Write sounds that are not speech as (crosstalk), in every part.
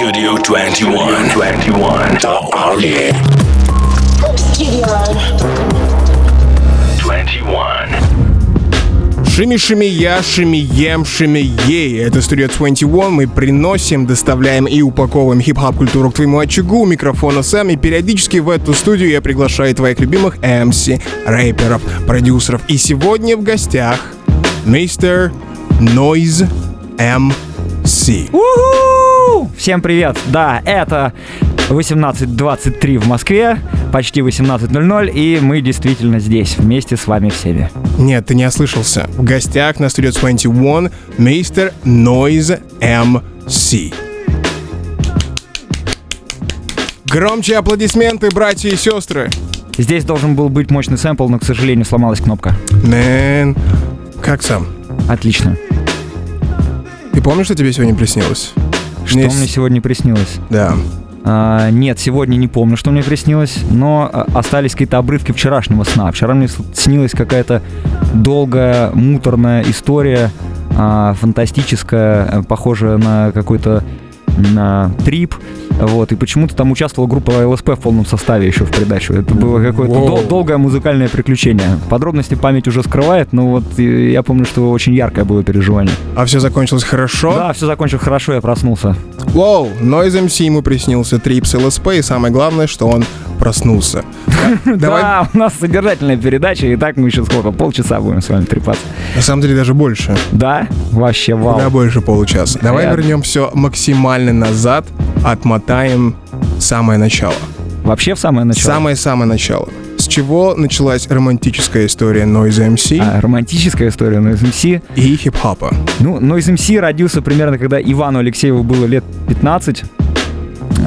Studio 21. 21. The Army. Studio. 21. Шими шими я, шими ем, шими ей. Это студия 21. Мы приносим, доставляем и упаковываем хип-хап культуру к твоему очагу. Микрофона сами. Периодически в эту студию я приглашаю твоих любимых MC, рэперов, продюсеров. И сегодня в гостях мистер Noise MC. Уху! Всем привет! Да, это 18.23 в Москве, почти 18.00, и мы действительно здесь, вместе с вами всеми. Нет, ты не ослышался. В гостях на студии 21 мистер Noise MC. Громче аплодисменты, братья и сестры. Здесь должен был быть мощный сэмпл, но, к сожалению, сломалась кнопка. Man, как сам? Отлично. Ты помнишь, что тебе сегодня приснилось? Что Мне мне сегодня приснилось? Да. А, нет, сегодня не помню, что мне приснилось, но а, остались какие-то обрывки вчерашнего сна. Вчера мне снилась какая-то долгая, муторная история, а, фантастическая, э, похожая на какой-то на трип. Вот, и почему-то там участвовала группа ЛСП в полном составе еще в придачу. Это было какое-то дол- долгое музыкальное приключение. Подробности память уже скрывает, но вот э, я помню, что очень яркое было переживание. А все закончилось хорошо? Да, все закончилось хорошо, я проснулся. Воу, Noise MC ему приснился Трипс ЛСП, и самое главное, что он проснулся. (laughs) Давай, Да, у нас содержательная передача, и так мы еще сколько, полчаса будем с вами трепаться. на самом деле даже больше. Да? Вообще вау. Куда больше получаса. Давай вернем все максимально назад, отмотаем самое начало. Вообще в самое начало. Самое-самое начало. Чего началась романтическая история Noise MC А, романтическая история Noise MC. и хип-хопа? Ну, Noise MC родился примерно, когда Ивану Алексееву было лет 15.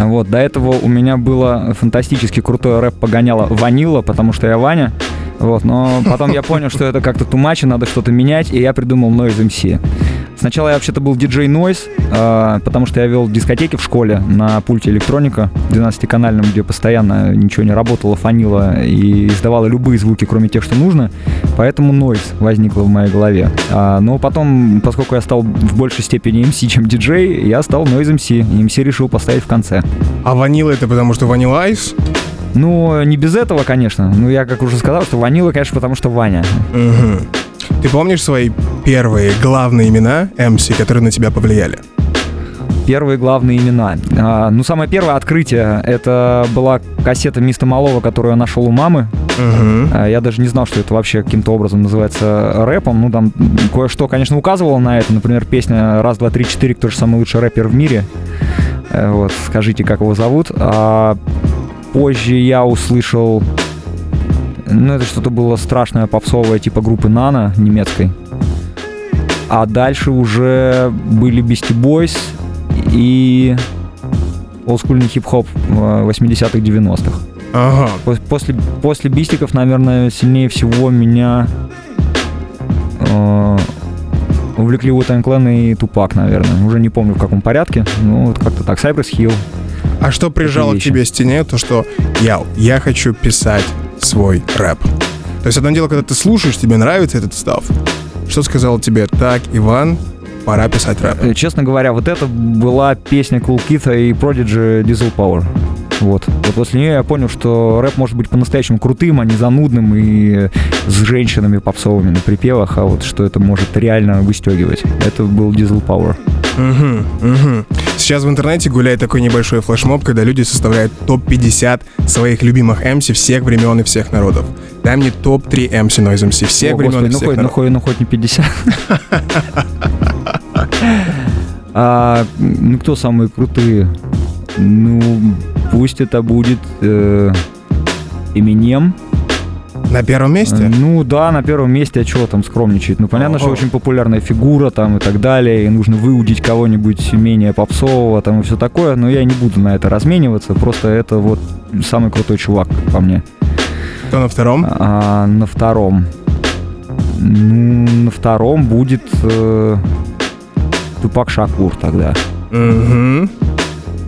Вот, до этого у меня было фантастически крутое рэп погоняло Ванила, потому что я Ваня. Вот, но потом я понял, что это как-то тумачи, надо что-то менять, и я придумал Noise MC. Сначала я вообще-то был диджей Noise, э, потому что я вел дискотеки в школе на пульте электроника 12-канальном, где постоянно ничего не работало, фанило и издавало любые звуки, кроме тех, что нужно. Поэтому Noise возникло в моей голове. А, но потом, поскольку я стал в большей степени (laughs) MC, чем диджей, я стал Noise MC. И MC решил поставить в конце. А ванила это потому что Vanilla Ice? Ну, не без этого, конечно. Ну, я как уже сказал, что Ванила, конечно, потому что Ваня. Мгм. Ты помнишь свои первые главные имена MC, которые на тебя повлияли? Первые главные имена. А, ну, самое первое открытие, это была кассета Миста Малова, которую я нашел у мамы. Мгм. А, Я даже не знал, что это вообще каким-то образом называется рэпом. Ну, там кое-что, конечно, указывало на это. Например, песня «Раз, два, три, четыре, кто же самый лучший рэпер в мире?» Э, Вот, скажите, как его зовут. А позже я услышал... Ну, это что-то было страшное, попсовое, типа группы «Нана» немецкой. А дальше уже были Beastie Boys и олдскульный хип-хоп э, 80-х, 90-х. Ага. Пос- После, после бистиков, наверное, сильнее всего меня э, увлекли Wu-Tang Clan и Тупак, наверное. Уже не помню в каком порядке. Ну, вот как-то так. Cypress Hill. А что прижало к тебе стене, то что я, я хочу писать свой рэп. То есть одно дело, когда ты слушаешь, тебе нравится этот став. Что сказал тебе, так, Иван, пора писать рэп. Э, Честно говоря, вот это была песня Cool Kid и Prodigy Diesel Power. Вот. Вот после нее я понял, что рэп может быть по-настоящему крутым, а не занудным и с женщинами попсовыми на припевах, а вот что это может реально выстегивать. Это был Diesel Power. Мгм, мгм. Сейчас в интернете гуляет такой небольшой флешмоб, когда люди составляют топ-50 своих любимых MC всех времен и всех народов. Дай мне топ-3 MC Noise MC всех О, времен господи, и ну всех хоть, ну, народов. хоть, ну хоть не 50. (laughs) А, ну кто самые крутые? Ну, пусть это будет э, Eminem. На первом месте? Ну да, на первом месте, а чего там скромничать? Ну понятно, что очень популярная фигура там и так далее, и нужно выудить кого-нибудь менее попсового там и все такое, но я не буду на это размениваться, просто это вот самый крутой чувак, по мне. Кто на втором? А на втором? Ну, на втором будет э, Тупак Шакур тогда. Мгм.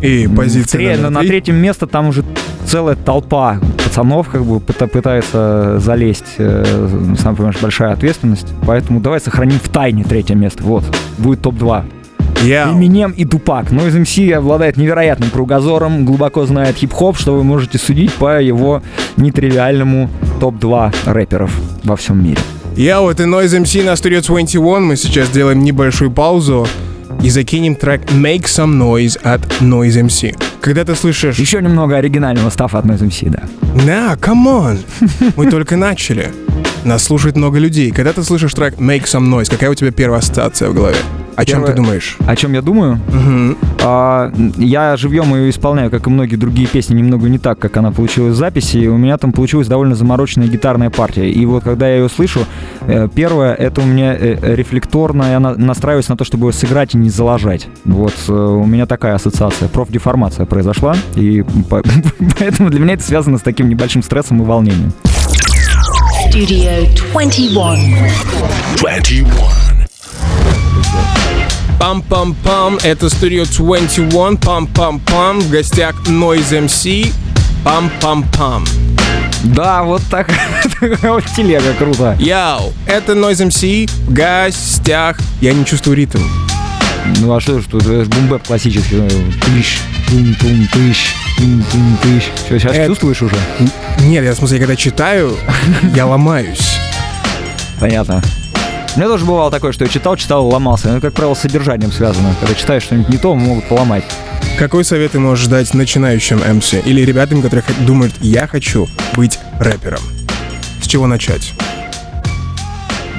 И позиция тре- на три? третьем месте там уже целая толпа пацанов как бы пыта- пытается залезть. э, сам понимаешь, большая ответственность. Поэтому давай сохраним в тайне третье место. Вот. Будет топ-2. Я. Эминем и Тупак. Noise MC обладает невероятным кругозором, глубоко знает хип-хоп, что вы можете судить по его нетривиальному топ-2 рэперов во всем мире. Я вот и Noise MC на Studio 21. Мы сейчас делаем небольшую паузу и закинем трек Make Some Noise от Noise MC. Когда ты слышишь Еще немного оригинального стафа от Noise MC, да. Come on! (laughs) Мы только начали. Нас слушает много людей. Когда ты слышишь трек Make Some Noise, какая у тебя первая ассоциация в голове? О чем ты думаешь? О чем я думаю? А, я живьем ее исполняю, как и многие другие песни, немного не так, как она получилась в записи. И у меня там получилась довольно замороченная гитарная партия. И вот когда я ее слышу, э, первое, это у меня э, э, рефлекторно, я на- настраиваюсь на то, чтобы ее сыграть и не залажать. Вот у меня такая ассоциация. Профдеформация произошла, и (laughs) по- поэтому для меня это связано с таким небольшим стрессом и волнением. Studio 21. 21. Пам-пам-пам, это Studio 21, пам-пам-пам, в гостях Noise MC, пам-пам-пам. Да, вот так. (laughs) Вот телега, круто. Яу, это Noise MC, в гостях. Я не чувствую ритм. Ну а что тут, это бумбэп классический. тум-тум, тыщ, тум-тум, тыщ. Что, сейчас Это- чувствуешь уже? Нет, я в смысле, когда читаю, я ломаюсь. Понятно. У меня тоже бывало такое, что я читал, читал, ломался. Это, как правило, с содержанием связано. Когда читаешь что-нибудь не то, могут поломать. Какой совет ты можешь дать начинающим MC или ребятам, которые думают, я хочу быть рэпером? С чего начать?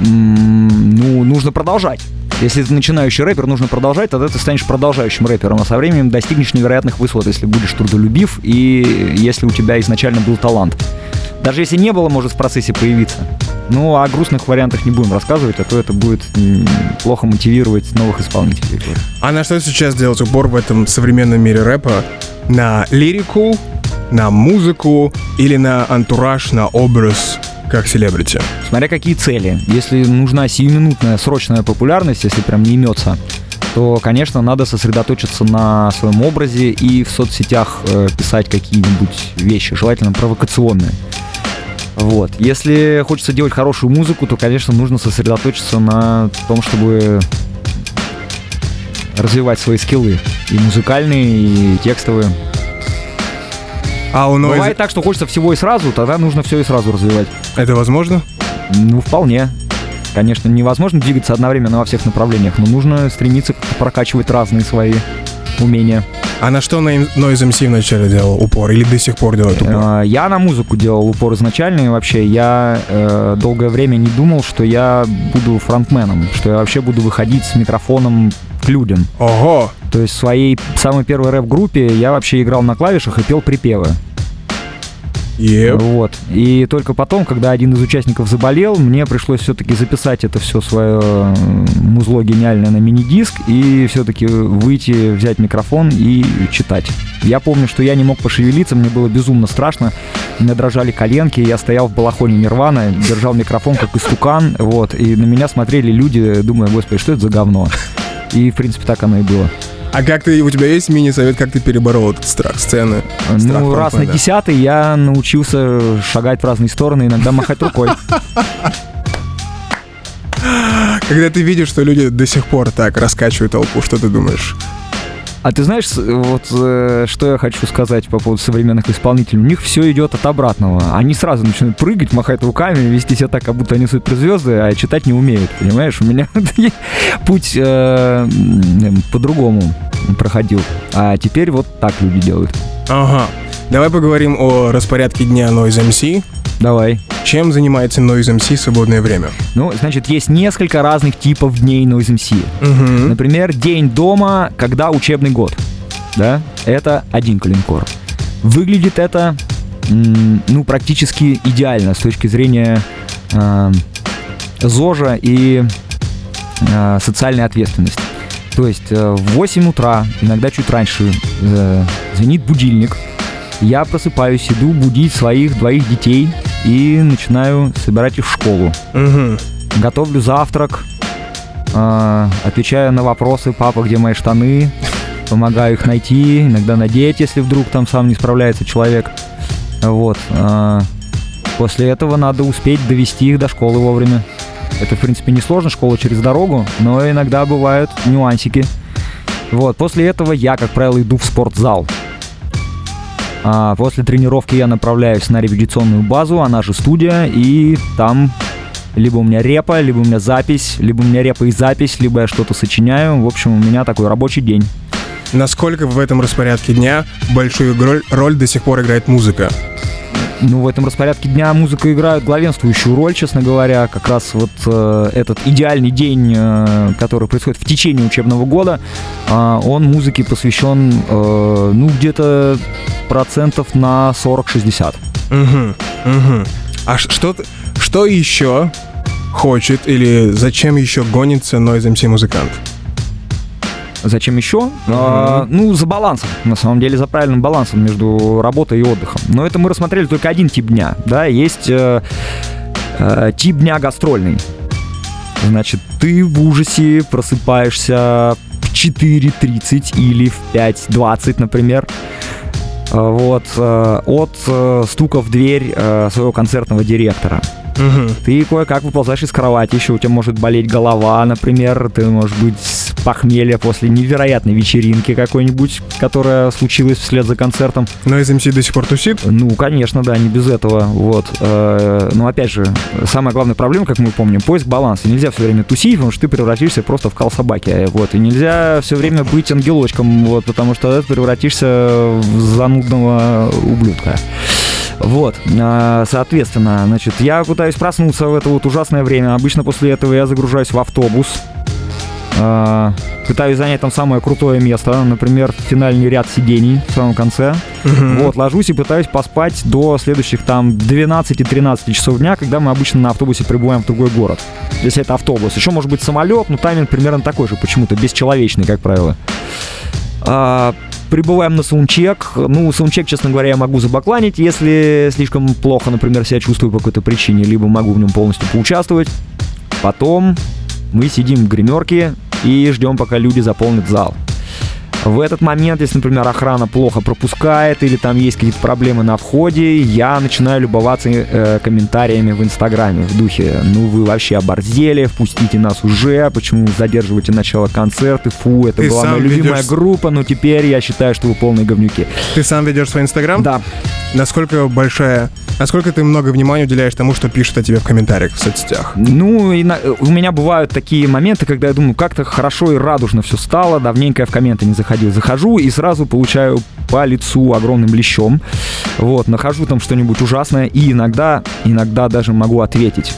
М, Ну, нужно продолжать. Если ты начинающий рэпер, нужно продолжать, тогда ты станешь продолжающим рэпером, а со временем достигнешь невероятных высот, если будешь трудолюбив и если у тебя изначально был талант. Даже если не было, может в процессе появиться. Ну, о грустных вариантах не будем рассказывать, а то это будет плохо мотивировать новых исполнителей. А на что сейчас делать упор в этом современном мире рэпа? На лирику, на музыку или на антураж, на образ как селебрити? Смотря какие цели. Если нужна сиюминутная срочная популярность, если прям не имется, то, конечно, надо сосредоточиться на своем образе и в соцсетях э, писать какие-нибудь вещи, желательно провокационные. Вот. Если хочется делать хорошую музыку, то, конечно, нужно сосредоточиться на том, чтобы развивать свои скиллы. И музыкальные, и текстовые. А у Бывает так, что хочется всего и сразу, тогда нужно все и сразу развивать. это возможно? Ну, вполне. Конечно, невозможно двигаться одновременно во всех направлениях, но нужно стремиться прокачивать разные свои умения. А на что Noise MC вначале делал упор или до сих пор делает упор? Э, Я на музыку делал упор изначально, и вообще я э, долгое время не думал, что я буду фронтменом, что я вообще буду выходить с микрофоном к людям. Ого! То есть в своей самой первой рэп-группе я вообще играл на клавишах и пел припевы. Еп. Вот. И только потом, когда один из участников заболел, мне пришлось все-таки записать это все свое музло гениальное на мини-диск и все-таки выйти, взять микрофон и читать. Я помню, что я не мог пошевелиться, мне было безумно страшно. У меня дрожали коленки, я стоял в балахоне Нирвана, держал микрофон как истукан, вот, и на меня смотрели люди, думая, господи, что это за говно? И, в принципе, так оно и было. А как ты, у тебя есть мини-совет, как ты переборол этот страх сцены? Страх ну, раз на десятый я научился шагать в разные стороны, иногда махать рукой. Когда ты видишь, что люди до сих пор так раскачивают толпу, что ты думаешь? А ты знаешь, вот э, что я хочу сказать по поводу современных исполнителей? У них все идет от обратного. Они сразу начинают прыгать, махать руками, вести себя так, как будто они суперзвезды, а читать не умеют, понимаешь? У меня (laughs) путь э, по-другому проходил. А теперь вот так люди делают. Ага. Давай поговорим о распорядке дня Noise MC. Давай. Чем занимается Noise MC в свободное время? Ну, значит, есть несколько разных типов дней Noise MC. Угу. Например, день дома, когда учебный год. Да? Это один калинкор. Выглядит это, ну, практически идеально с точки зрения э, ЗОЖа и э, социальной ответственности. То есть э, в 8 утра, иногда чуть раньше, э, звенит будильник. Я просыпаюсь, иду будить своих двоих детей и начинаю собирать их в школу Угу. готовлю завтрак, э, отвечаю на вопросы «папа, где мои штаны?», помогаю их найти, иногда надеть, если вдруг там сам не справляется человек. Вот. э, после этого надо успеть довести их до школы вовремя. Это, в принципе, несложно, школа через дорогу, но иногда бывают нюансики. Вот, после этого я, как правило, иду в спортзал. А после тренировки я направляюсь на репетиционную базу, она же студия, и там либо у меня репа, либо у меня запись, либо у меня репа и запись, либо я что-то сочиняю. В общем, у меня такой рабочий день. Насколько в этом распорядке дня большую роль, роль до сих пор играет музыка? Ну, в этом распорядке дня музыка играет главенствующую роль, честно говоря. Как раз вот э, этот идеальный день, э, который происходит в течение учебного года, э, он музыке посвящен, э, ну, где-то процентов на 40-60. Угу, угу. А что, что еще хочет или зачем еще гонится Noise MC музыкант? Зачем еще? А, ну, за балансом, на самом деле, за правильным балансом между работой и отдыхом. Но это мы рассмотрели только один тип дня. Да, есть э, э, тип дня гастрольный. Значит, ты в ужасе просыпаешься в 4.30 или в 5.20, например. Вот, э, от э, стука в дверь э, своего концертного директора. Угу. Ты кое-как выползаешь из кровати, еще у тебя может болеть голова, например, ты, может быть, с похмелья после невероятной вечеринки какой-нибудь, которая случилась вслед за концертом. Noise MC до сих пор тусит? Ну, конечно, да, не без этого, вот. Э, Но опять же, самая главная проблема, как мы помним, поиск баланса. Нельзя все время тусить, потому что ты превратишься просто в кал собаки, вот. И нельзя все время быть ангелочком, вот, потому что ты превратишься в занудного ублюдка. Вот, э, соответственно, значит, я пытаюсь проснуться в это вот ужасное время. Обычно после этого я загружаюсь в автобус, э, пытаюсь занять там самое крутое место, например, финальный ряд сидений в самом конце. Вот, ложусь и пытаюсь поспать до следующих там 12-13 часов дня, когда мы обычно на автобусе прибываем в другой город. Если это автобус. Еще может быть самолет, но тайминг примерно такой же, почему-то бесчеловечный, как правило. А, прибываем на саундчек. Ну, саундчек, честно говоря, я могу забакланить, если слишком плохо, например, себя чувствую по какой-то причине, либо могу в нем полностью поучаствовать. Потом мы сидим в гримерке и ждем, пока люди заполнят зал. В этот момент, если, например, охрана плохо пропускает или там есть какие-то проблемы на входе, я начинаю любоваться э, комментариями в Инстаграме в духе «Ну вы вообще оборзели, впустите нас уже, почему задерживаете начало концерта, фу, это Ты была моя любимая ведёшь- группа, но теперь я считаю, что вы полные говнюки». Ты сам ведешь свой инстаграм? Да, Насколько большая... Насколько ты много внимания уделяешь тому, что пишут о тебе в комментариях в соцсетях? Ну, и на- у меня бывают такие моменты, когда я думаю, как-то хорошо и радужно все стало, давненько я в комменты не заходил. Захожу и сразу получаю по лицу огромным лещом. Вот, нахожу там что-нибудь ужасное и иногда, иногда даже могу ответить.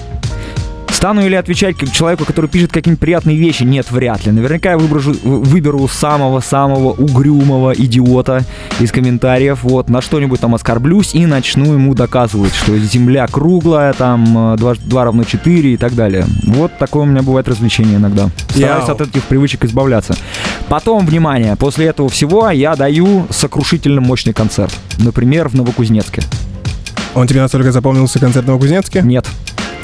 Стану или отвечать как человеку, который пишет какие-нибудь приятные вещи? Нет, вряд ли. Наверняка я выберу, выберу самого-самого угрюмого идиота из комментариев, вот, на что-нибудь там оскорблюсь и начну ему доказывать, что Земля круглая, там, 2, равно 4 и так далее. Вот такое у меня бывает развлечение иногда. Стараюсь Яу. от этих привычек избавляться. Потом, внимание, после этого всего я даю сокрушительно мощный концерт. Например, в Новокузнецке. Он тебе настолько запомнился концерт в Новокузнецке? Нет.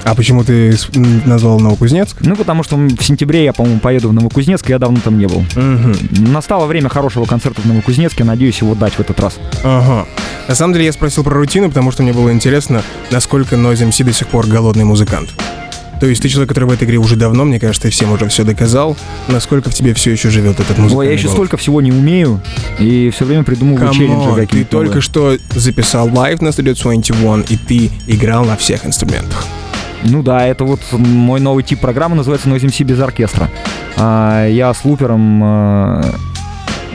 А почему ты назвал Новокузнецк? Ну, потому что в сентябре я, по-моему, поеду в Новокузнецк, я давно там не был. Мгм. Настало время хорошего концерта в Новокузнецке, надеюсь его дать в этот раз. Ага. На самом деле я спросил про рутину, потому что мне было интересно, насколько Noize MC до сих пор голодный музыкант. То есть ты человек, который в этой игре уже давно, мне кажется, ты всем уже все доказал. Насколько в тебе все еще живет этот музыкальный Ой, я еще голод? столько всего не умею, и все время придумываю Come on, челленджи ты какие-то. только новые. что записал лайв на Studio 21, и ты играл на всех инструментах. Ну да, это вот мой новый тип программы, называется Noize MC без оркестра. А, я с лупером... э,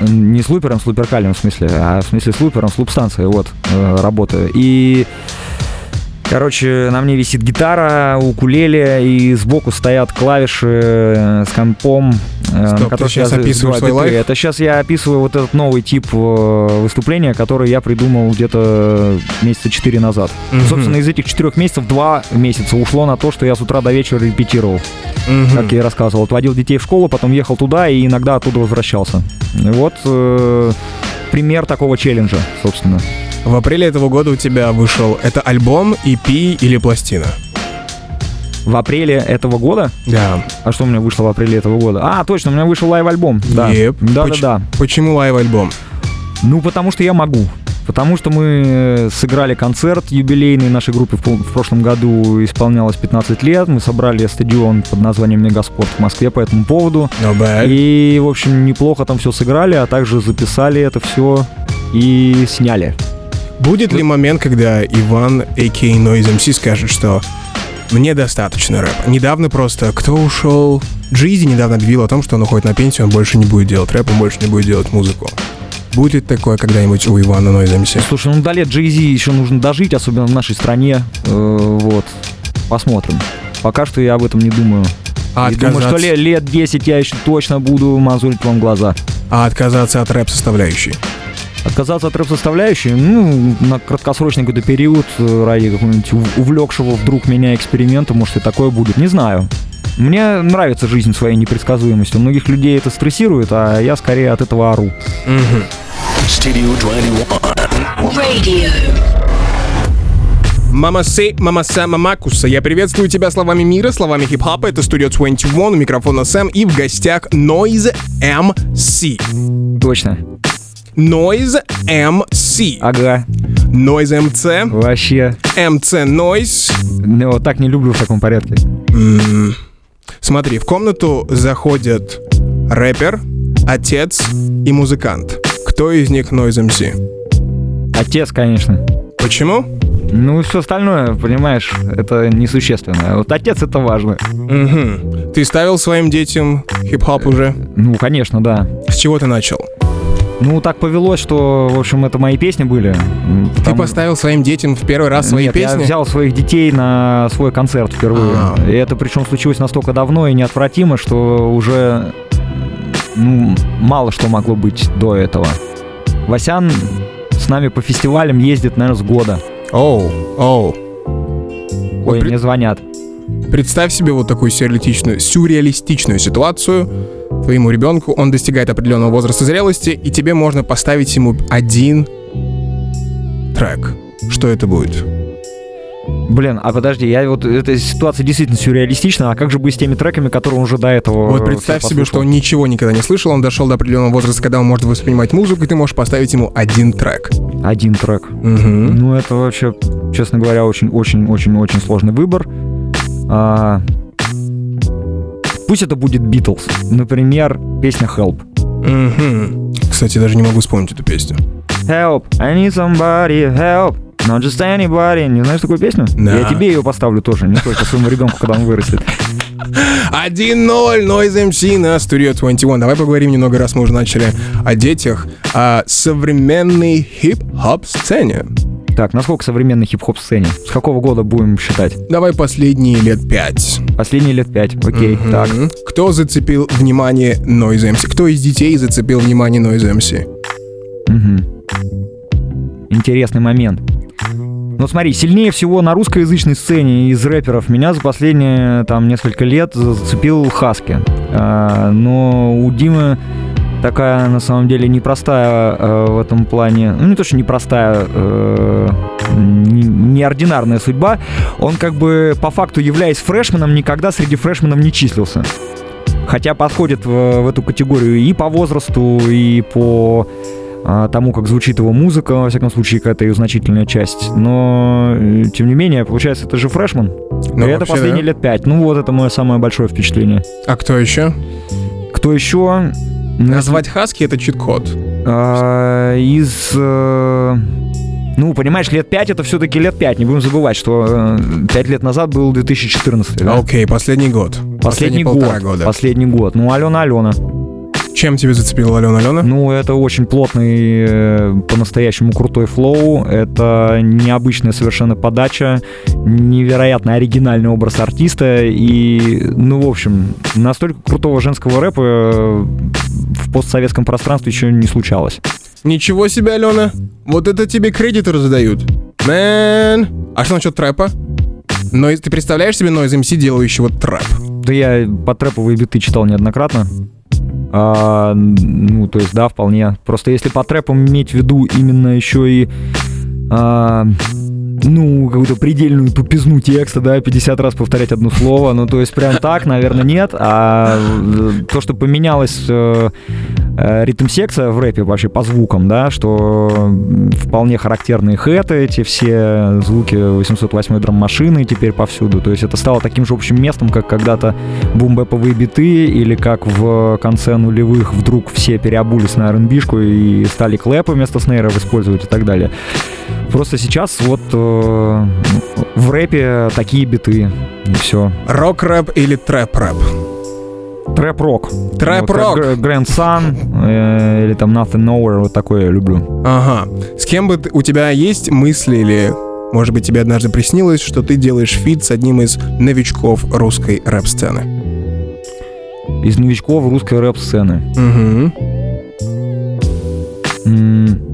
не с лупером, с луперкалем в смысле, а в смысле с лупером, с луп-станцией, вот, э, работаю. И Короче, на мне висит гитара, укулеле, и сбоку стоят клавиши э, с компом. Э, Стоп, на ты я описываешь свой лайф? Это сейчас я описываю вот этот новый тип э, выступления, который я придумал где-то месяца четыре назад. Мгм. Собственно, из этих четырех месяцев два месяца ушло на то, что я с утра до вечера репетировал, Мгм. как я и рассказывал. Отводил детей в школу, потом ехал туда и иногда оттуда возвращался. Вот э, пример такого челленджа, собственно. В апреле этого года у тебя вышел это альбом, EP или пластина? В апреле этого года Да. А что у меня вышло в апреле этого года? А, точно, у меня вышел лайв-альбом. Да. EP. да, Поч- да, да. Почему лайв-альбом? Ну, потому что я могу. Потому что мы сыграли концерт юбилейный нашей группе в, в прошлом году, исполнялось 15 лет. Мы собрали стадион под названием Мегаспорт в Москве по этому поводу. И, в общем, неплохо там все сыграли, а также записали это все и сняли. Будет ли момент, когда Иван, а.к. Noise MC, скажет, что мне достаточно рэпа? Недавно просто кто ушел? Джизи недавно объявил о том, что он уходит на пенсию, он больше не будет делать рэп, он больше не будет делать музыку. Будет такое когда-нибудь у Ивана Noise MC? Слушай, ну до лет Jay-Z еще нужно дожить, особенно в нашей стране. Э, вот. Посмотрим. Пока что я об этом не думаю. А И думаю, что отказаться, лет, лет 10 я еще точно буду мазурить вам глаза. а отказаться от рэп-составляющей? Отказаться от рэп-составляющей, ну, на краткосрочный какой-то период э, ради какого-нибудь ув- увлекшего вдруг меня эксперимента, может и такое будет, не знаю. Мне нравится жизнь своей непредсказуемостью. Многих людей это стрессирует, а я скорее от этого ору. Studio 21. Radio. Мама Сей, Мама Сэма Макуса. Я приветствую тебя словами мира, словами хип-хопа. Это студия 21, у микрофона Сэм и в гостях Noise MC. Точно. Noise MC. Ага. Noise MC. Вообще. MC Noise. Ну, вот так не люблю в таком порядке. Смотри, в комнату заходят рэпер, отец и музыкант. Кто из них Noise MC? Отец, конечно. Почему? Ну, все остальное, понимаешь, это несущественно. Вот отец это важно. Мгм. Ты ставил своим детям хип-хоп уже? Ну, конечно, да. С чего ты начал? Ну, так повелось, что, в общем, это мои песни были. Ты поставил своим детям в первый раз свои Нет, песни? я взял своих детей на свой концерт впервые. А. И это причем случилось настолько давно и неотвратимо, что уже ну, мало что могло быть до этого. Васян с нами по фестивалям ездит, наверное, с года. Оу, оу. Ой, при- мне звонят. Представь себе вот такую сюрреалистичную, сюрреалистичную ситуацию. Твоему ребенку он достигает определенного возраста зрелости, и тебе можно поставить ему один трек. Что это будет? Блин, а подожди, я вот эта ситуация действительно сюрреалистична, а как же быть с теми треками, которые он уже до этого Вот э, представь себе, что он ничего никогда не слышал, он дошел до определенного возраста, когда он может воспринимать музыку, и ты можешь поставить ему один трек. Один трек. Мгм. Ну, это вообще, честно говоря, очень-очень-очень-очень сложный выбор. А, Пусть это будет Битлз. Например, песня Help. Мгм. Кстати, даже не могу вспомнить эту песню. Help, I need somebody, help. Not just anybody. Не знаешь такую песню? Да. Я тебе ее поставлю тоже, не только своему ребенку, когда он вырастет. 1-0, Noise MC на Studio 21. Давай поговорим немного, раз мы уже начали о детях, о современной хип-хоп сцене. Так, насколько современной хип-хоп сцене? С какого года будем считать? Давай последние лет пять. Последние лет пять. Окей, так. Мгм. Кто зацепил внимание Noise MC? Кто из детей зацепил внимание Noise MC? Мгм. Интересный момент. Ну смотри, сильнее всего на русскоязычной сцене из рэперов меня за последние там несколько лет зацепил Хаски. А, но у Димы такая на самом деле непростая э, в этом плане, ну не то что непростая, э, не- неординарная судьба. Он как бы по факту являясь фрешменом никогда среди фрешменов не числился. Хотя подходит в, в эту категорию и по возрасту, и по а, тому, как звучит его музыка, во всяком случае, какая-то ее значительная часть. Но, э, тем не менее, получается, это же фрешман. Ну, и это последние да. лет пять. Ну вот, это мое самое большое впечатление. А кто еще? Кто еще? Назвать Хаски это чит-код. А, из... э, ну, понимаешь, лет пять это все-таки лет пять. Не будем забывать, что э, пять лет назад был 2014. да? Окей, последний год. Последний год. года. Последний год. Ну, Алена Алена. Чем тебе зацепила Алена Алена? Ну, это очень плотный, э, по-настоящему крутой флоу. Это необычная совершенно подача, невероятно оригинальный образ артиста. И, ну, в общем, настолько крутого женского рэпа э, в постсоветском пространстве еще не случалось. Ничего себе, Алена. Вот это тебе кредиты раздают. Мэн. А что насчет трэпа? Но ты представляешь себе Noise MC, делающего трэп? Да я по трэповые биты читал неоднократно. А, ну, то есть, да, вполне. Просто если по трэпам иметь в виду именно еще и а, ну, какую-то предельную тупизну текста, да, 50 раз повторять одно слово, ну, то есть прям так, наверное, нет, а э, то, что поменялось э, э, ритм-секция в рэпе вообще по звукам, да, что вполне характерные хэты, эти все звуки 808 драм-машины теперь повсюду. То есть это стало таким же общим местом, как когда-то бумбэповые биты или как в конце нулевых вдруг все переобулись на rb и стали клэпы вместо снейров использовать и так далее. Просто сейчас вот э, в рэпе такие биты, и все. Рок-рэп или трэп-рэп? Трэп-рок. Трэп-рок. Вот, Grandson э, или там Nothing Nowhere, вот такое я люблю. Ага. С кем бы ты- у тебя есть мысли или, может быть, тебе однажды приснилось, что ты делаешь фит с одним из новичков русской рэп-сцены? Из новичков русской рэп-сцены. Угу. М,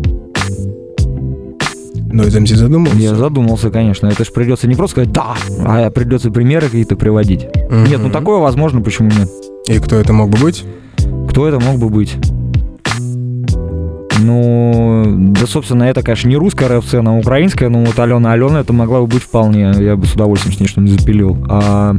Ну, из МС задумался? Я задумался, конечно. Это же придется не просто сказать «да», а придется примеры какие-то приводить. Мгм. Нет, ну такое возможно, почему нет? И кто это мог бы быть? Кто это мог бы быть? Ну, да, собственно, это, конечно, не русская рэп-сцена, а украинская, но вот Алена Алена это могла бы быть вполне. Я бы с удовольствием с ней что-нибудь запилил. А...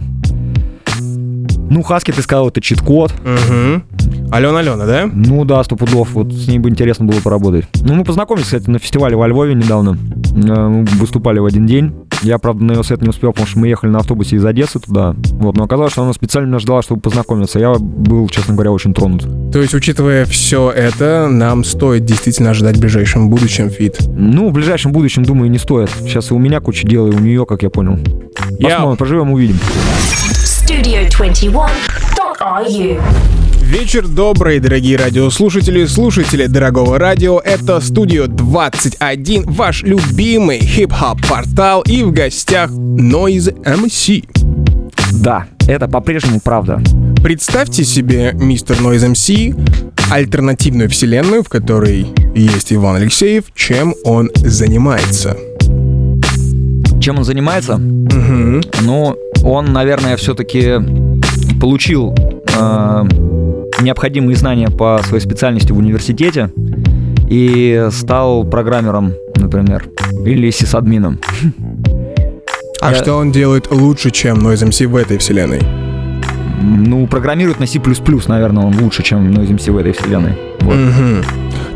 Ну, Хаски, ты сказал, это чит-код. Угу. Алена Алена, да? Ну да, сто пудов. Вот с ней бы интересно было поработать. Ну, мы познакомились, кстати, на фестивале во Львове недавно. Э, Мы выступали в один день. Я, правда, на ее сет не успел, потому что мы ехали на автобусе из Одессы туда. Вот, но оказалось, что она специально меня ждала, чтобы познакомиться. Я был, честно говоря, очень тронут. То есть, учитывая все это, нам стоит действительно ожидать в ближайшем будущем фит. Ну, в ближайшем будущем, думаю, не стоит. Сейчас и у меня куча дел, и у нее, как я понял. Я- Посмотрим, поживем, увидим. Studio 21.ru. Вечер добрый, дорогие радиослушатели, слушатели дорогого радио. Это Студио 21, ваш любимый хип-хоп портал и в гостях Noise MC. Да, это по-прежнему правда. Представьте себе, мистер Noise MC, альтернативную вселенную, в которой есть Иван Алексеев, чем он занимается. Чем он занимается? Мгм. Ну, он, наверное, все-таки получил э, необходимые знания по своей специальности в университете и стал программером, например, или сисадмином. А Э. что он делает лучше, чем Noise MC в этой вселенной? Ну, программирует на C++, наверное, он лучше, чем Noise MC в этой вселенной. Вот. Мгм.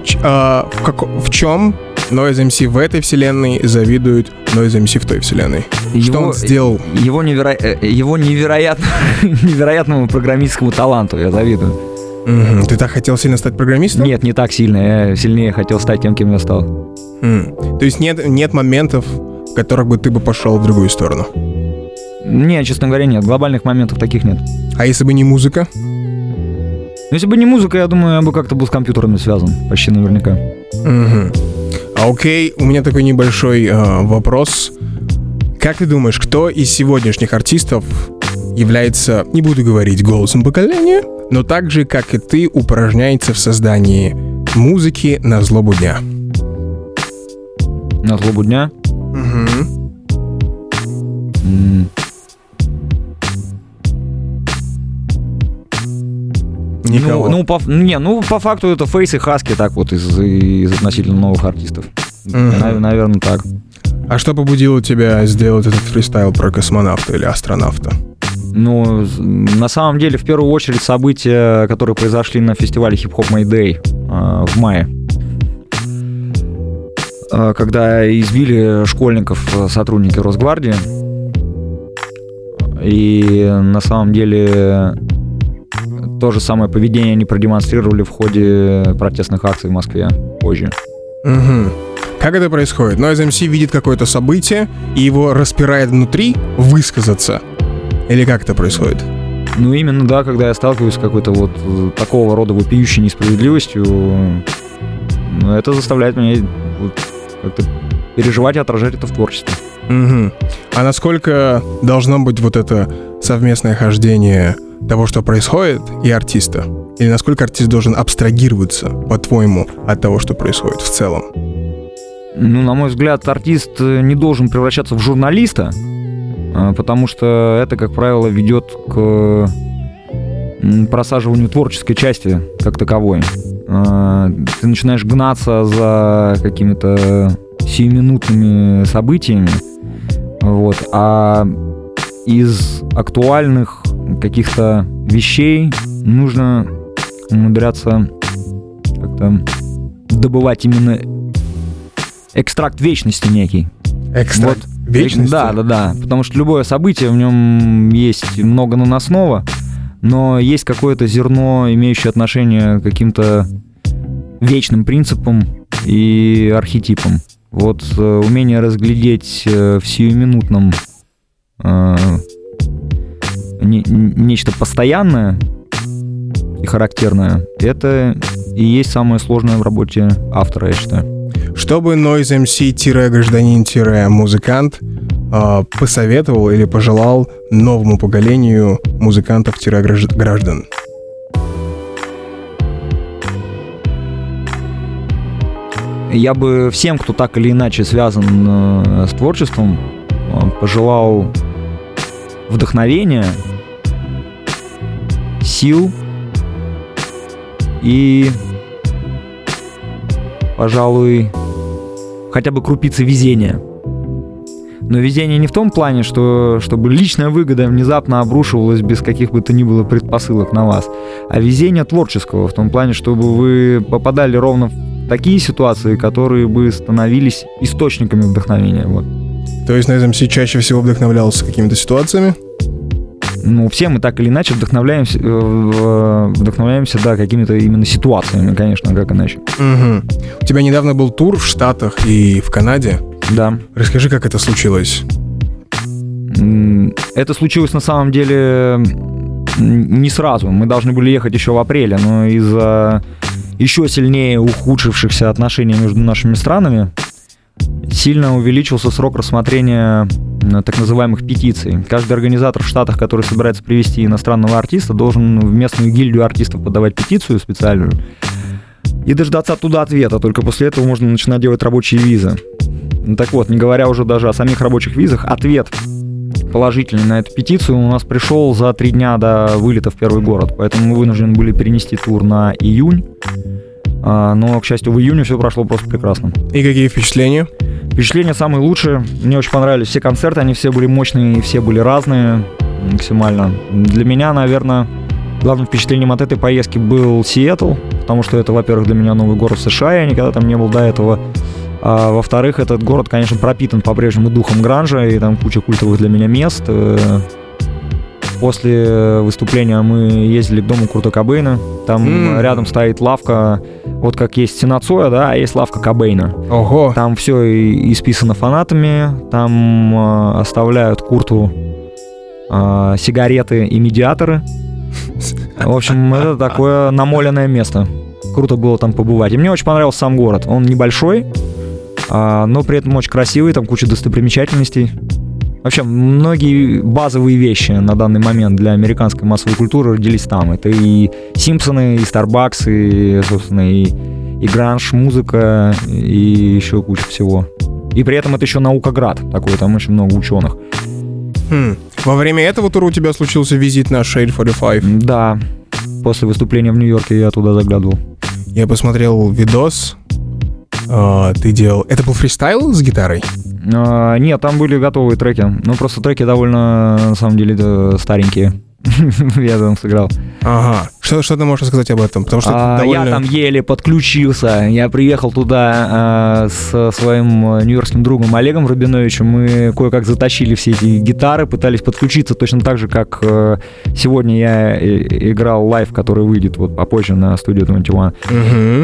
Ч- а, в, како- в чем Noise MC в этой вселенной завидует Noise MC в той вселенной? Что Его- он сделал? Его, неверо... э, его невероятно... (laughs) невероятному программистскому таланту я завидую. Мгм. Ты так хотел сильно стать программистом? Нет, не так сильно. Я сильнее хотел стать тем, кем я стал. М. То есть нет, нет моментов, в которых бы ты бы пошел в другую сторону. Не, честно говоря, нет. Глобальных моментов таких нет. А если бы не музыка? Но если бы не музыка, я думаю, я бы как-то был с компьютерами связан. Почти наверняка. Мгм. А окей, у меня такой небольшой а, вопрос. Как ты думаешь, кто из сегодняшних артистов является, не буду говорить голосом поколения, но так же, как и ты, упражняется в создании музыки на злобу дня? На злобу дня. М, Никого. Ну, ну, по, не, ну, по факту это Фейс и Хаски так вот из, из относительно новых артистов. Мгм. наверное, так. А что побудило тебя сделать этот фристайл про космонавта или астронавта? Ну, на самом деле, в первую очередь, события, которые произошли на фестивале May Day э, в мае. Э, Когда избили школьников э, сотрудники Росгвардии. И на самом деле то же самое поведение они продемонстрировали в ходе протестных акций в Москве позже. Мгм. Как это происходит? Noise MC видит какое-то событие и его распирает внутри высказаться. Или как это происходит? Ну, именно, да, когда я сталкиваюсь с какой-то вот э, такого рода вопиющей несправедливостью, ну, это заставляет меня вот как-то переживать и отражать это в творчестве. Мгм. А насколько должно быть вот это совместное хождение того, что происходит, и артиста? Или насколько артист должен абстрагироваться, по-твоему, от того, что происходит в целом? Ну, на мой взгляд, артист э, не должен превращаться в журналиста, потому что это, как правило, ведет к просаживанию творческой части как таковой. А, Ты начинаешь гнаться за какими-то сиюминутными событиями, вот, а из актуальных каких-то вещей нужно умудряться как-то добывать именно экстракт вечности некий. Экстракт вечности? Да, да, да. Потому что любое событие, в нем есть много наносного, но есть какое-то зерно, имеющее отношение к каким-то вечным принципам и архетипам. Вот э, умение разглядеть э, в сиюминутном э, не, нечто постоянное и характерное, это и есть самое сложное в работе автора, я считаю. Чтобы Noise MC-гражданин-музыкант э, посоветовал или пожелал новому поколению музыкантов-граждан? Я бы всем, кто так или иначе связан э, с творчеством, э, пожелал вдохновения, сил и, пожалуй, хотя бы крупицы везения. Но везение не в том плане, что чтобы личная выгода внезапно обрушивалась без каких бы то ни было предпосылок на вас, а везение творческого в том плане, чтобы вы попадали ровно в такие ситуации, которые бы становились источниками вдохновения. Вот. То есть на этом все чаще всего вдохновлялся какими-то ситуациями? Ну, все мы так или иначе вдохновляемся, э, вдохновляемся, да, какими-то именно ситуациями, конечно, как иначе. Угу. У тебя недавно был тур в Штатах и в Канаде. Да. Расскажи, как это случилось? Это случилось на самом деле не сразу. Мы должны были ехать еще в апреле, но из-за еще сильнее ухудшившихся отношений между нашими странами, сильно увеличился срок рассмотрения так называемых петиций. Каждый организатор в Штатах, который собирается привести иностранного артиста, должен в местную гильдию артистов подавать петицию специальную и дождаться оттуда ответа. Только после этого можно начинать делать рабочие визы. Так вот, не говоря уже даже о самих рабочих визах, ответ положительный на эту петицию у нас пришел за три дня до вылета в первый город, поэтому мы вынуждены были перенести тур на июнь. А, но, к счастью, в июне все прошло просто прекрасно. И какие впечатления? Впечатления самые лучшие. Мне очень понравились все концерты, они все были мощные, все были разные максимально. Для меня, наверное, главным впечатлением от этой поездки был Сиэтл, потому что это, во-первых, для меня новый город США, я никогда там не был до этого. А, во-вторых, этот город, конечно, пропитан по-прежнему духом гранжа, и там куча культовых для меня мест. Э, после выступления мы ездили к дому Курта Кобейна. Там mm. рядом стоит лавка, вот как есть стена Цоя, да, а есть лавка Кобейна. Ого. Там все исписано фанатами, там э, оставляют Курту э, сигареты и медиаторы. В общем, это такое намоленное место. Круто было там побывать. И мне очень понравился сам город. Он небольшой, а, но при этом очень красивый, там куча достопримечательностей. Вообще, многие базовые вещи на данный момент для американской массовой культуры родились там. Это и Симпсоны, и Starbucks, и, собственно, и, и гранж, музыка, и еще куча всего. И при этом это еще наукоград такой, там очень много ученых. Хм. Во время этого тура у тебя случился визит на Shade 45? Да. После выступления в Нью-Йорке я туда заглядывал. Я посмотрел видос, а, ты делал... Это был фристайл с гитарой? А, нет, там были готовые треки. Ну, просто треки довольно, на самом деле, старенькие. (laughs) я там сыграл. Ага. Что, что ты можешь сказать об этом? Потому что а, довольно... Я там еле подключился. Я приехал туда а, с своим нью-йоркским другом Олегом Рубиновичем. Мы кое-как затащили все эти гитары, пытались подключиться точно так же, как э, сегодня я играл лайв, который выйдет вот попозже на студию 21. Угу.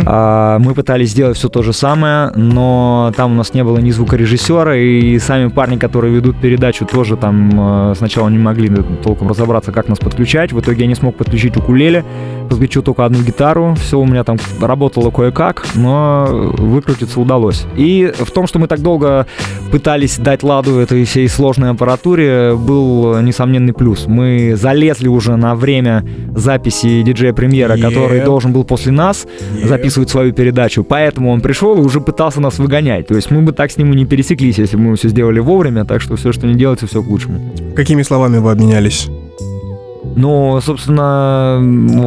А, мы пытались сделать все то же самое, но там у нас не было ни звукорежиссера, и сами парни, которые ведут передачу, тоже там э, сначала не могли толком разобраться, как нас подключать. В итоге я не смог подключить укулеле, подключил только одну гитару. Все у меня там работало кое-как, но выкрутиться удалось. И в том, что мы так долго пытались дать ладу этой всей сложной аппаратуре, был несомненный плюс. Мы залезли уже на время записи диджея премьера, yeah. который должен был после нас yeah. записывать свою передачу. Поэтому он пришел и уже пытался нас выгонять. То есть мы бы так с ним и не пересеклись, если бы мы все сделали вовремя. Так что все, что не делается, все к лучшему. Какими словами вы обменялись? Ну, собственно,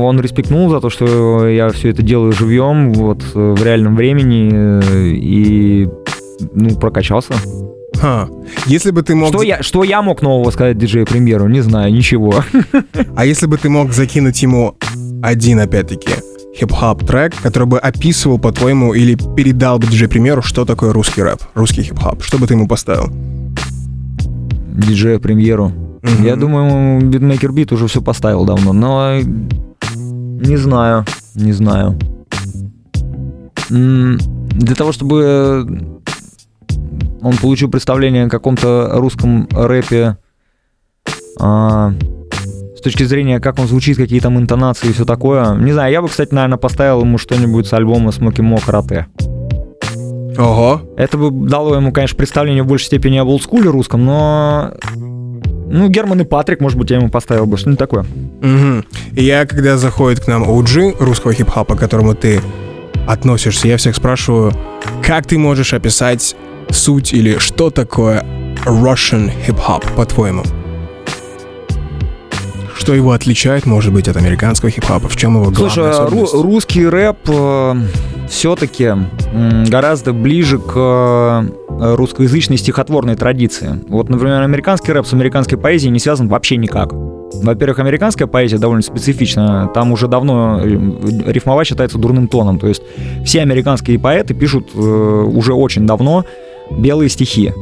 он респектнул за то, что я все это делаю живьем, вот, в реальном времени, и, ну, прокачался. Ха. Если бы ты мог... Что я, что я мог нового сказать диджею Премьеру? Не знаю, ничего. (laughs) А если бы ты мог закинуть ему один, опять-таки, хип-хоп трек, который бы описывал, по-твоему, или передал бы диджей Премьеру, что такое русский рэп, русский хип-хап? Что бы ты ему поставил? Диджею Премьеру. Я думаю, битмейкер бит уже все поставил давно, но не знаю, не знаю. Для того, чтобы он получил представление о каком-то русском рэпе а, с точки зрения, как он звучит, какие там интонации и все такое. Не знаю, я бы, кстати, наверное, поставил ему что-нибудь с альбома Смоки Мо Карате. Ого. Это бы дало ему, конечно, представление в большей степени об олдскуле русском, но... Ну, Герман и Патрик, может быть, я ему поставил бы что-нибудь такое. И я, когда заходит к нам OG русского хип-хопа, к которому ты относишься, я всех спрашиваю, как ты можешь описать суть или что такое Russian хип-хоп, по-твоему? Что его отличает, может быть, от американского хип-хопа? В чем его главная Слушай, а ру- особенность? русский рэп все-таки гораздо ближе к э, русскоязычной стихотворной традиции. Вот, например, американский рэп с американской поэзией не связан вообще никак. Во-первых, американская поэзия довольно специфична. Там уже давно э, рифмовать считается дурным тоном. То есть все американские поэты пишут э, уже очень давно белые стихи.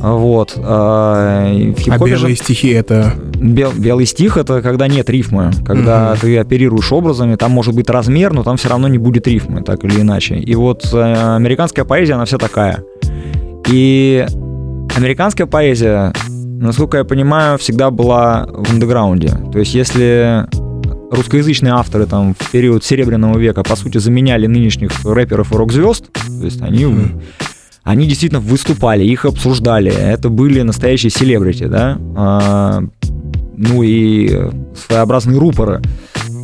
Вот. а, и в А хип-хопе же- белые стихи — это... Бел- белый стих это когда нет рифмы, когда Мгм. ты оперируешь образами, там может быть размер, но там все равно не будет рифмы, так или иначе. И вот э, американская поэзия, она вся такая. И американская поэзия, насколько я понимаю, всегда была в андеграунде. То есть если русскоязычные авторы там в период Серебряного века, по сути, заменяли нынешних рэперов и рок-звезд, то есть они они действительно выступали, их обсуждали. Это были настоящие селебрити, да? А, ну и своеобразные рупоры.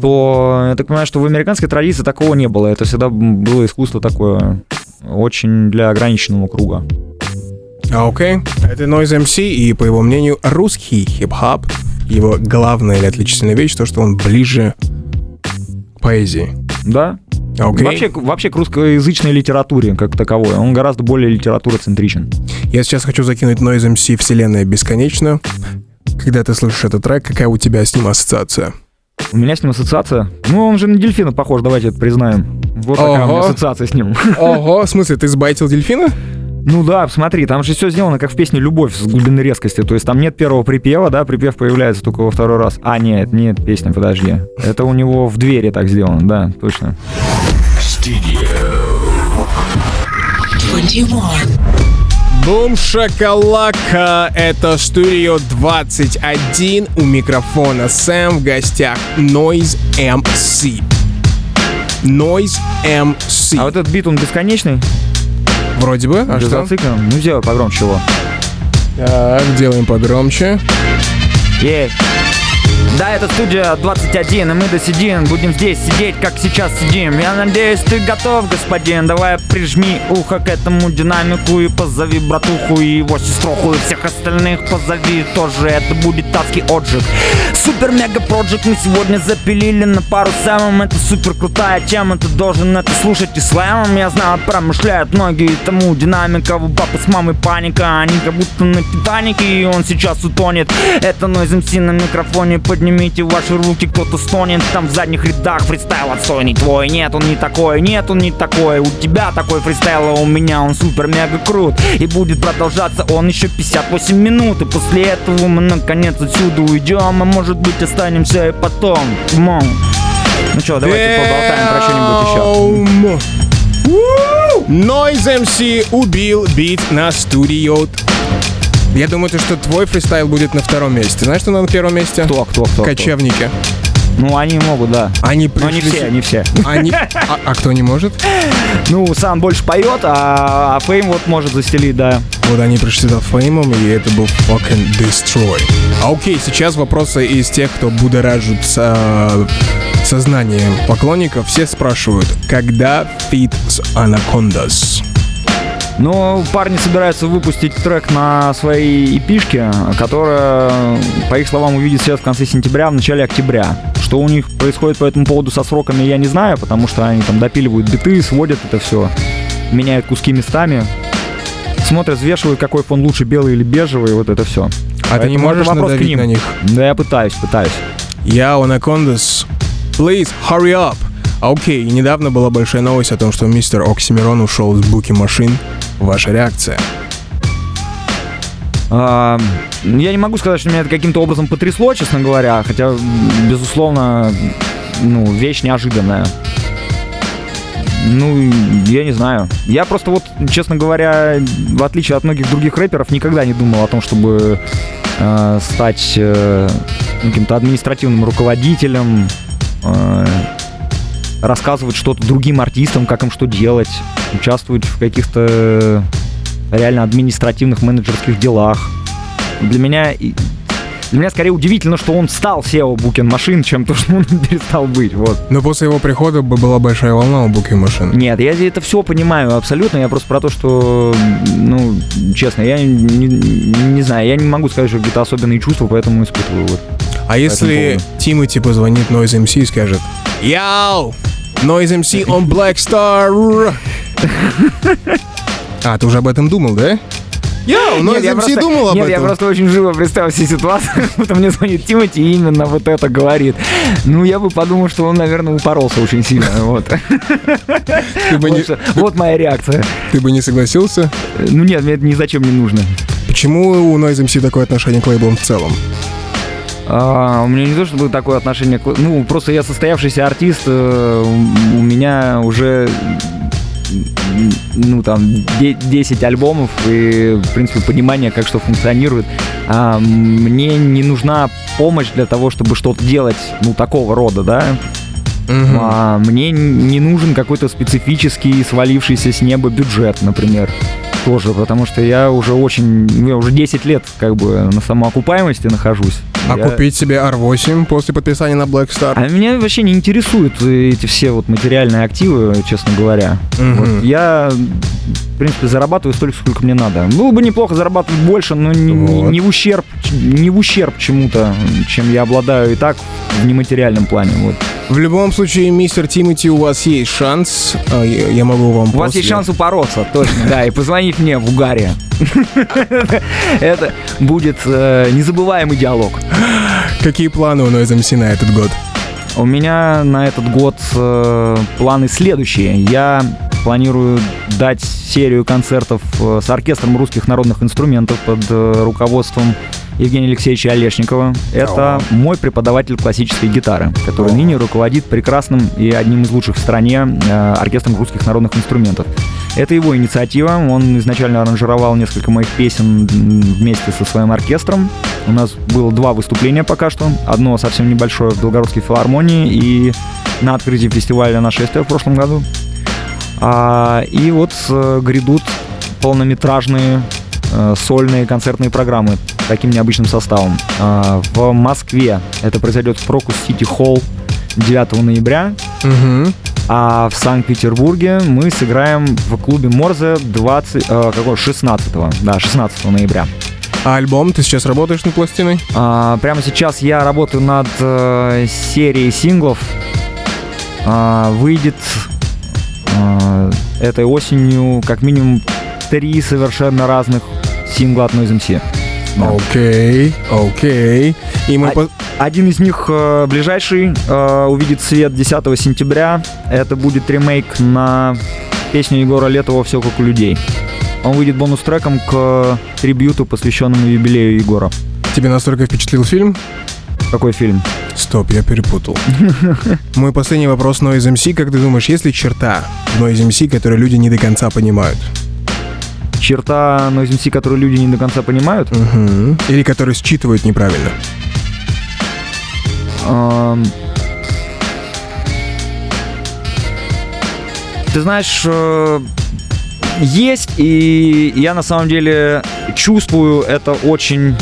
То я так понимаю, что в американской традиции такого не было. Это всегда было искусство такое очень для ограниченного круга. А, окей. Это Noise MC, и, по его мнению, русский хип-хоп, его главная или отличительная вещь, то, что он ближе к поэзии. Да? А, Окей. Вообще, вообще к русскоязычной литературе как таковой. Он гораздо более литературоцентричен. Я сейчас хочу закинуть Noise MC «Вселенная бесконечна». Когда ты слышишь этот трек, какая у тебя с ним ассоциация? У меня с ним ассоциация. Ну, он же на дельфина похож, давайте это признаем. Вот такая у меня Ого. ассоциация с ним. Ого, в смысле, ты сбайтил дельфина? Ну да, смотри, там же все сделано как в песне «Любовь» с глубины резкости. То есть там нет первого припева, да, припев появляется только во второй раз. А, нет, нет, песня, подожди. Это у него в двери так сделано, да, точно. Бум шакалака, это студио 21, у микрофона Сэм, в гостях Noise MC. Noise MC. А вот этот бит, он бесконечный? Вроде бы, а Без что? зацикла? Ну, сделай погромче его. Так, делаем погромче. Ей. Да, это студия 21, и мы досидим Будем здесь сидеть, как сейчас сидим. Я надеюсь, ты готов, господин. Давай прижми ухо к этому динамику И позови братуху и его сеструху И всех остальных позови. Тоже Это будет адский отжиг. Супер мега проджект мы сегодня запилили на пару с Это супер крутая тема, ты должен это слушать и слэмом Я знаю, промышляют многие тому Динамика, у папы с мамой паника. Они как будто на Титанике и он сейчас утонет. Это Noise MC на микрофоне Поднимите ваши руки, кто-то стонет Там в задних рядах фристайл отстойный твой. Нет, он не такой, нет, он не такой. У тебя такой фристайл, а у меня он супер мега крут И будет продолжаться он еще 58 минут. И после этого мы наконец отсюда уйдем. А может быть останемся и потом. On. Ну что, давайте поболтаем про что-нибудь еще. Noise MC убил бит на студио. Я думаю, то, что твой фристайл будет на втором месте. Знаешь, что на первом месте? Кто, кто, кто? Кочевники. Ну, они могут, да. Они Но не пришли... все, не все. Они... А, а кто не может? (laughs) Ну, сам больше поет, а, а Фейм вот может зафристайлить, да. Вот они пришли за Феймом, и это был fucking destroy. А окей, сейчас вопросы из тех, кто будоражит со- сознание поклонников. Все спрашивают, когда фит с Anacondas? Ну, парни собираются выпустить трек на своей эпишке, которая, по их словам, увидит свет в конце сентября, в начале октября. Что у них происходит по этому поводу со сроками, я не знаю, потому что они там допиливают биты, сводят это все, меняют куски местами, смотрят, взвешивают, какой фон лучше, белый или бежевый, вот это все. А ты не можешь надавить на них? Да, я пытаюсь, пытаюсь. Я Anacondas. Please, hurry up. Окей, и недавно была большая новость о том, что мистер Оксимирон ушел из буки машин. Ваша реакция? А, я не могу сказать, что меня это каким-то образом потрясло, честно говоря, хотя, безусловно, ну, вещь неожиданная. Ну, я не знаю. Я просто вот, честно говоря, в отличие от многих других рэперов, никогда не думал о том, чтобы э, стать э, каким-то административным руководителем, э, рассказывать что-то другим артистам, как им что делать, участвовать в каких-то реально административных менеджерских делах. Для меня для меня скорее удивительно, что он стал SEO Booking машин, чем то, что он (laughs) перестал быть. Вот. Но после его прихода бы была большая волна у Booking машин. Нет, я это все понимаю абсолютно. Я просто про то, что, ну, честно, я не, не, не знаю, я не могу сказать, что какие-то особенные чувства, поэтому испытываю. Вот. А если Тимати позвонит Noise MC и скажет Яу! Noise MC on Black Star! А, ты уже об этом думал, да? Я, но нет, я просто, думал об нет, этом. я просто очень живо представил себе ситуацию, (laughs) что мне звонит Тимати и именно вот это говорит. Ну, я бы подумал, что он, наверное, упоролся очень сильно. (laughs) Вот, вот, не... вот моя реакция. Ты бы не согласился? Ну нет, мне это ни зачем не нужно. Почему у Noise MC такое отношение к лейблам в целом? А, у меня не то чтобы такое отношение к... Ну, просто я состоявшийся артист, э, у меня уже ну, там, 10 альбомов и, в принципе, понимание, как что функционирует. А, мне не нужна помощь для того, чтобы что-то делать, ну, такого рода, да. Угу. А, мне не нужен какой-то специфический свалившийся с неба бюджет, например тоже, потому что я уже очень, я уже 10 лет как бы на самоокупаемости нахожусь. А я... купить себе R8 после подписания на Black Star? А меня вообще не интересуют эти все вот материальные активы, честно говоря. Угу. Вот я в принципе, зарабатываю столько, сколько мне надо. Было бы неплохо зарабатывать больше, но не, вот. не в ущерб, не в ущерб чему-то, чем я обладаю и так в нематериальном плане. Вот. В любом случае, мистер Тимати, у вас есть шанс. А, я могу вам. У после... вас есть шанс упороться, точно, да, и позвонить мне в Угаре. (laughs) Это будет э, незабываемый диалог. Какие планы у Noise MC на этот год? У меня на этот год э, планы следующие. Я планирую дать серию концертов э, с оркестром русских народных инструментов под э, руководством Евгения Алексеевича Олешникова. Это мой преподаватель классической гитары, который ныне руководит прекрасным и одним из лучших в стране э, оркестром русских народных инструментов. Это его инициатива. Он изначально аранжировал несколько моих песен вместе со своим оркестром. У нас было два выступления пока что. Одно совсем небольшое в Белгородской филармонии и на открытии фестиваля «Нашествие» в прошлом году. А, и вот э, грядут полнометражные э, сольные концертные программы таким необычным составом. А, в Москве это произойдет в Крокус Сити Холл 9 ноября. Угу. А в Санкт-Петербурге мы сыграем в клубе Морзе 20, э, какой, 16, да, 16 ноября. А альбом? Ты сейчас работаешь над пластиной? А, прямо сейчас я работаю над э, серией синглов. А, выйдет э, этой осенью как минимум три совершенно разных сингла от Noise MC. Окей, окей. И мы... А, один из них э, ближайший э, увидит свет 10 сентября. Это будет ремейк на песню Егора Летова «Все как у людей». Он выйдет бонус-треком к трибюту, посвященному юбилею Егора. Тебе настолько впечатлил фильм? Какой фильм? Стоп, я перепутал. (laughs) Мой последний вопрос Noise MC. Как ты думаешь, есть ли черта в Noise MC, которую люди не до конца понимают? черта Noise MC, которую люди не до конца понимают. Угу. Или которые считывают неправильно. Um... Ты знаешь, э, есть, и я на самом деле чувствую это очень,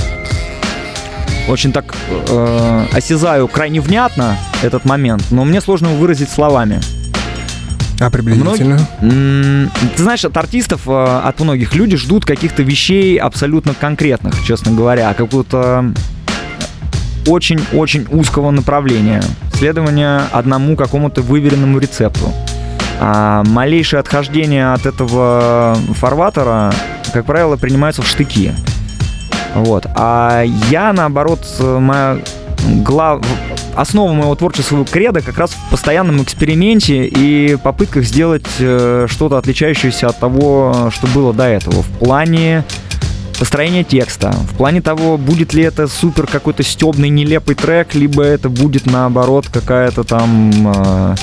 очень так э, осязаю крайне внятно этот момент, но мне сложно выразить словами. А приблизительно? Мног... Ты знаешь, от артистов, э, от многих люди ждут каких-то вещей абсолютно конкретных, честно говоря, какого-то очень-очень узкого направления, следования одному какому-то выверенному рецепту. А малейшее отхождение от этого фарватера, как правило, принимается в штыки. Вот. А я, наоборот, моя глав... основа моего творческого креда как раз в постоянном эксперименте и попытках сделать э, что-то отличающееся от того, что было до этого. В плане построения текста, в плане того, будет ли это супер какой-то стебный, нелепый трек, либо это будет наоборот какая-то там э,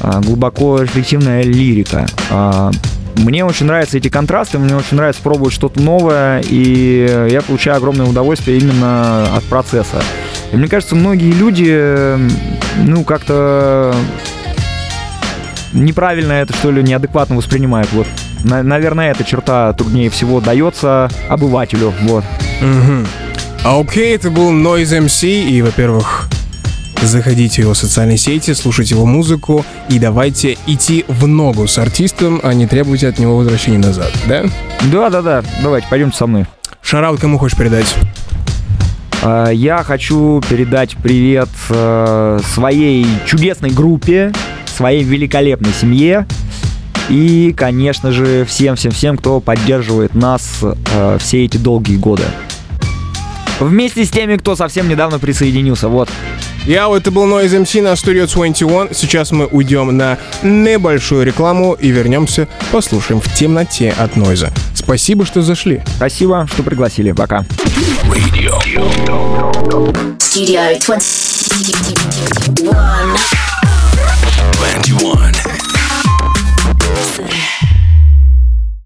э, глубоко рефлективная лирика. Э, мне очень нравятся эти контрасты, мне очень нравится пробовать что-то новое, и я получаю огромное удовольствие именно от процесса. И мне кажется, многие люди, ну, как-то неправильно это, что ли, неадекватно воспринимают. Вот, наверное, эта черта труднее всего дается обывателю, вот. Угу. Окей, это был Noise MC, и, во-первых, Заходите в его социальные сети, слушайте его музыку и давайте идти в ногу с артистом, а не требуйте от него возвращения назад, да? Да-да-да, давайте, пойдемте со мной. Шараут кому хочешь передать? А, я хочу передать привет э, своей чудесной группе, своей великолепной семье и, конечно же, всем-всем-всем, кто поддерживает нас э, все эти долгие годы. Вместе с теми, кто совсем недавно присоединился. Вот. Я вот это был Noise MC на Studio 21. Сейчас мы уйдем на небольшую рекламу и вернемся, послушаем в темноте от Нойза. Спасибо, что зашли. Спасибо, что пригласили. Пока. Radio. Studio 21. 21.